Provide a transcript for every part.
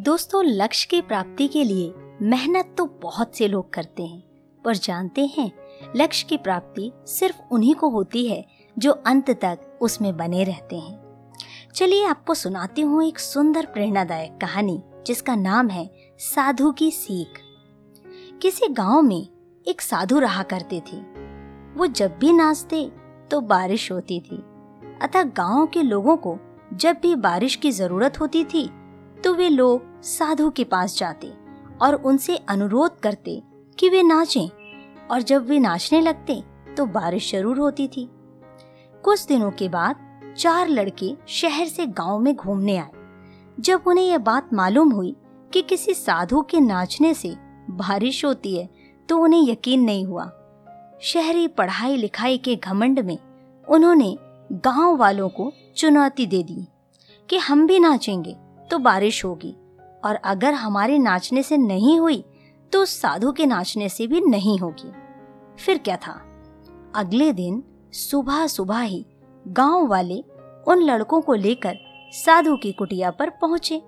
दोस्तों, लक्ष्य की प्राप्ति के लिए मेहनत तो बहुत से लोग करते हैं, पर जानते हैं, लक्ष्य की प्राप्ति सिर्फ़ उन्हीं को होती है जो अंत तक उसमें बने रहते हैं। चलिए आपको सुनाती हूँ एक सुंदर प्रेरणादायक कहानी, जिसका नाम है साधु की सीख। किसी गाँव में एक साधु रहा करते थे। वो जब भी नाचते तो बारिश होती थी। अतः गाँव के लोगों को जब भी बारिश की ज़रूरत होती थी तो वे लोग साधु के पास जाते और उनसे अनुरोध करते कि वे नाचें। और जब वे नाचने लगते तो बारिश ज़रूर होती थी। कुछ दिनों के बाद चार लड़के शहर से गाँव में घूमने आए। जब उन्हें यह बात मालूम हुई कि किसी साधु के नाचने से बारिश होती है तो उन्हें यकीन नहीं हुआ। शहरी पढ़ाई लिखाई के घमंड में उन्होंने गाँव वालों को चुनौती दे दी कि हम भी नाचेंगे। तो बारिश होगी। और अगर हमारे नाचने से नहीं हुई तो साधु के नाचने से भी नहीं होगी। फिर क्या था? अगले दिन सुबह सुबह ही गाँव वाले उन लड़कों को लेकर साधु की कुटिया पर पहुँचे।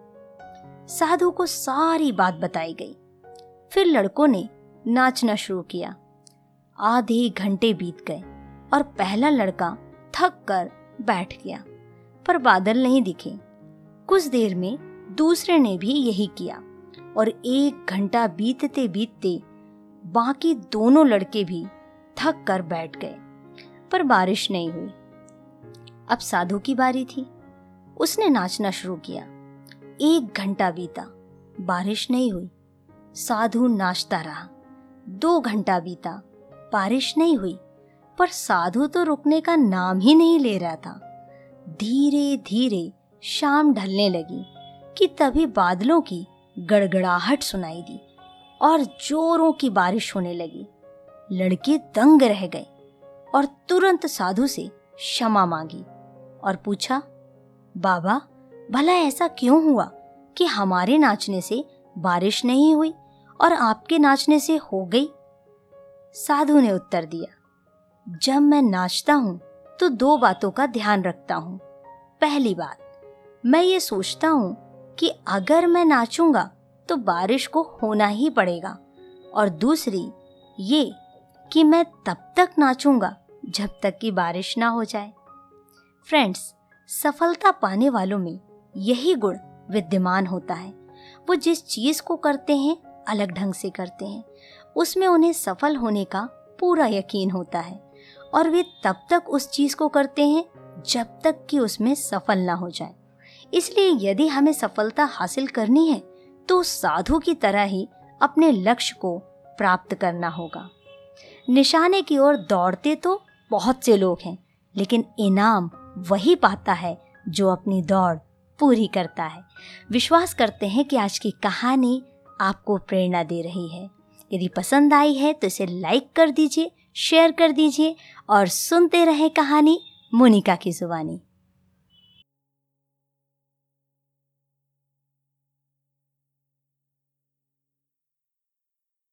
साधु को सारी बात बताई गई। फिर लड़कों ने नाचना शुरू किया। आधे घंटे बीत गए और पहला लड़का थक कर बैठ गया, पर बादल नहीं दिखे। कुछ देर में दूसरे ने भी यही किया और एक घंटा बीतते बीतते बाकी दोनों लड़के भी थक कर बैठ गए, पर बारिश नहीं हुई। अब साधु की बारी थी। उसने नाचना शुरू किया। एक घंटा बीता, बारिश नहीं हुई। साधु नाचता रहा। दो घंटा बीता, बारिश नहीं हुई, पर साधु तो रुकने का नाम ही नहीं ले रहा था। धीरे धीरे शाम ढलने लगी कि तभी बादलों की गड़गड़ाहट सुनाई दी और जोरों की बारिश होने लगी। लड़के दंग रह गए और तुरंत साधु से क्षमा मांगी और पूछा, बाबा, भला ऐसा क्यों हुआ कि हमारे नाचने से बारिश नहीं हुई और आपके नाचने से हो गई? साधु ने उत्तर दिया, जब मैं नाचता हूँ तो दो बातों का ध्यान रखता हूँ। पहली बात मैं ये सोचता हूँ कि अगर मैं नाचूँगा तो बारिश को होना ही पड़ेगा। और दूसरी, ये कि मैं तब तक नाचूँगा जब तक कि बारिश ना हो जाए। फ्रेंड्स सफलता पाने वालों में यही गुण विद्यमान होता है। वो जिस चीज़ को करते हैं, अलग ढंग से करते हैं। उसमें उन्हें सफल होने का पूरा यकीन होता है। और वे तब तक उस चीज़ को करते हैं जब तक कि उसमें सफल ना हो जाए। इसलिए यदि हमें सफलता हासिल करनी है तो साधु की तरह ही अपने लक्ष्य को प्राप्त करना होगा। निशाने की ओर दौड़ते तो बहुत से लोग हैं, लेकिन इनाम वही पाता है जो अपनी दौड़ पूरी करता है। विश्वास करते हैं कि आज की कहानी आपको प्रेरणा दे रही है। यदि पसंद आई है तो इसे लाइक कर दीजिए, शेयर कर दीजिए और सुनते रहे कहानी मोनिका की जुबानी।